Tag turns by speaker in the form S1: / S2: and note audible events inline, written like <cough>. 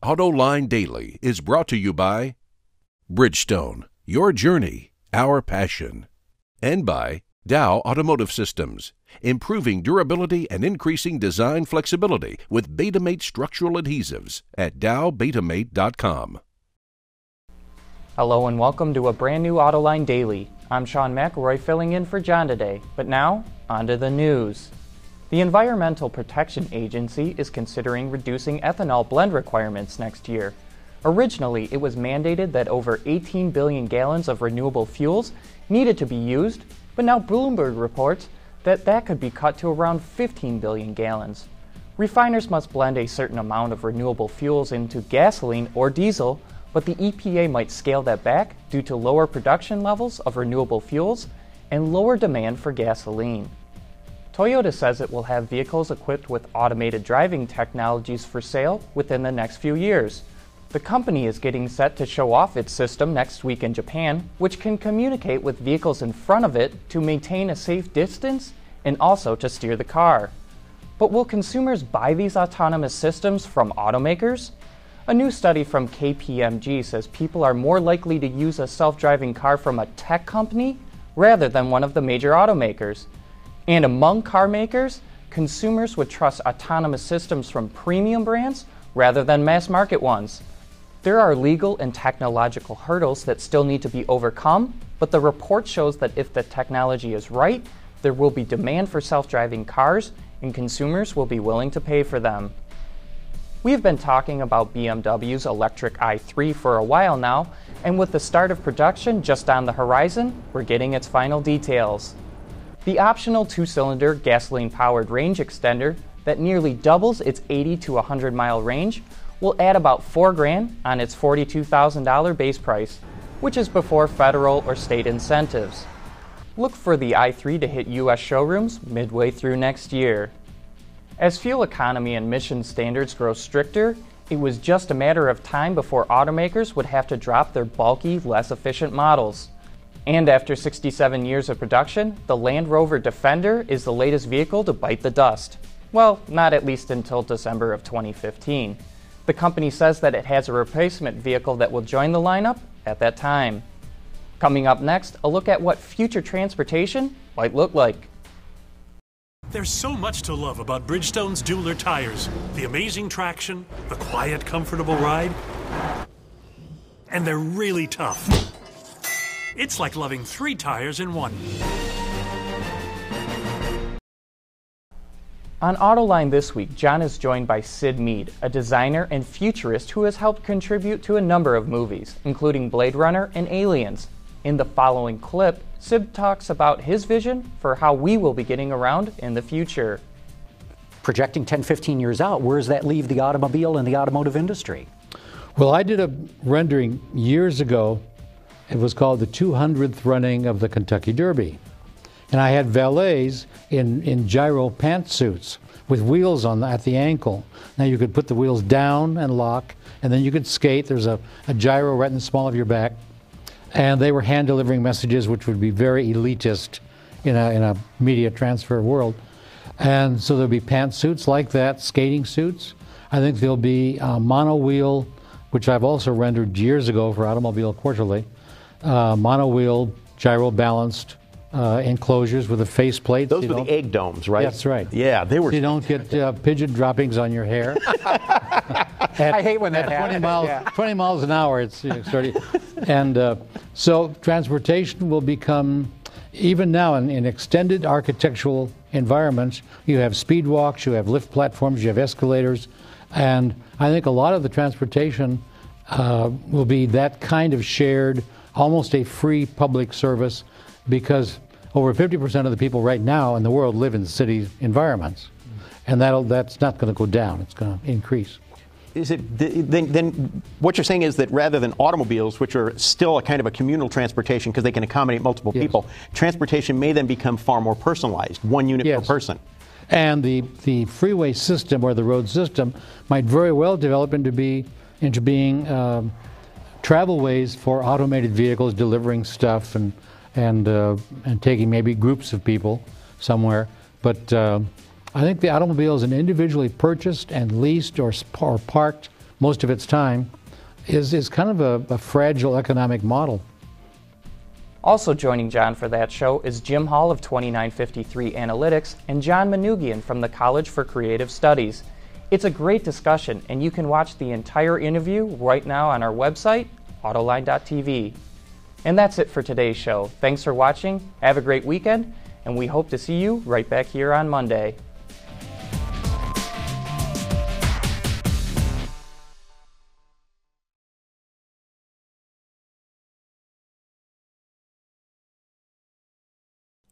S1: AutoLine Daily is brought to you by Bridgestone, your journey, our passion, and by Dow Automotive Systems, improving durability and increasing design flexibility with Betamate structural adhesives at dowbetamate.com.
S2: Hello and welcome to a brand new Autoline Daily. I'm Sean McElroy filling in for John today, but now, on to the news. The Environmental Protection Agency is considering reducing ethanol blend requirements next year. Originally, it was mandated that over 18 billion gallons of renewable fuels needed to be used, but now Bloomberg reports that that could be cut to around 15 billion gallons. Refiners must blend a certain amount of renewable fuels into gasoline or diesel, but the EPA might scale that back due to lower production levels of renewable fuels and lower demand for gasoline. Toyota says it will have vehicles equipped with automated driving technologies for sale within the next few years. The company is getting set to show off its system next week in Japan, which can communicate with vehicles in front of it to maintain a safe distance and also to steer the car. But will consumers buy these autonomous systems from automakers? A new study from KPMG says people are more likely to use a self driving car from a tech company rather than one of the major automakers. And among car makers, consumers would trust autonomous systems from premium brands rather than mass market ones. There are legal and technological hurdles that still need to be overcome, but the report shows that if the technology is right, there will be demand for self driving cars and consumers will be willing to pay for them. We've been talking about BMW's electric i3 for a while now, and with the start of production just on the horizon, we're getting its final details. The optional two cylinder gasoline powered range extender that nearly doubles its 80 to 100 mile range will add about 4 grand on its $42,000 base price, which is before federal or state incentives. Look for the i3 to hit US showrooms midway through next year. As fuel economy and emission standards grow stricter, it was just a matter of time before automakers would have to drop their bulky, less efficient models. And after 67 years of production, the Land Rover Defender is the latest vehicle to bite the dust. Well, not at least until December of 2015. The company says that it has a replacement vehicle that will join the lineup at that time. Coming up next, a look at what future transportation might look like.
S3: There's so much to love about Bridgestone's Dueler tires the amazing traction, the quiet, comfortable ride, and they're really tough. It's like loving three tires in one.
S2: On Autoline this week, John is joined by Syd Mead, a designer and futurist who has helped contribute to a number of movies, including Blade Runner and Aliens. In the following clip, Syd talks about his vision for how we will be getting around in the future.
S4: Projecting 10, 15 years out, where does that leave the automobile and the automotive industry?
S5: Well, I did a rendering years ago it was called the 200th running of the Kentucky Derby. And I had valets in, in gyro pantsuits with wheels on the, at the ankle. Now you could put the wheels down and lock, and then you could skate. There's a, a gyro right in the small of your back. And they were hand delivering messages, which would be very elitist in a, in a media transfer world. And so there'll be pantsuits like that, skating suits. I think there'll be uh, mono wheel, which I've also rendered years ago for Automobile Quarterly uh, mono-wheel, gyro-balanced uh, enclosures with a faceplate.
S6: Those were the egg domes, right?
S5: That's right.
S6: Yeah, they were.
S5: So you don't get uh, pigeon droppings on your hair.
S4: at, <laughs> I hate when that
S5: at 20
S4: happens.
S5: miles,
S4: yeah.
S5: 20 miles an hour, it's you know, starting. and uh, so transportation will become, even now in, in extended architectural environments, you have speed walks, you have lift platforms, you have escalators, and I think a lot of the transportation uh, will be that kind of shared almost a free public service because over 50% of the people right now in the world live in city environments. And that'll, that's not going to go down, it's going to increase.
S6: Is it then, then? What you're saying is that rather than automobiles, which are still a kind of a communal transportation because they can accommodate multiple
S5: yes.
S6: people, transportation may then become far more personalized, one unit
S5: yes.
S6: per person.
S5: And the, the freeway system or the road system might very well develop into be into being um, travelways for automated vehicles delivering stuff and and uh, and taking maybe groups of people somewhere. But uh, I think the automobile is an individually purchased and leased or, or parked most of its time, is, is kind of a, a fragile economic model.
S2: Also joining John for that show is Jim Hall of 2953 Analytics and John Manoogian from the College for Creative Studies. It's a great discussion, and you can watch the entire interview right now on our website, autoline.tv. And that's it for today's show. Thanks for watching, have a great weekend, and we hope to see you right back here on Monday.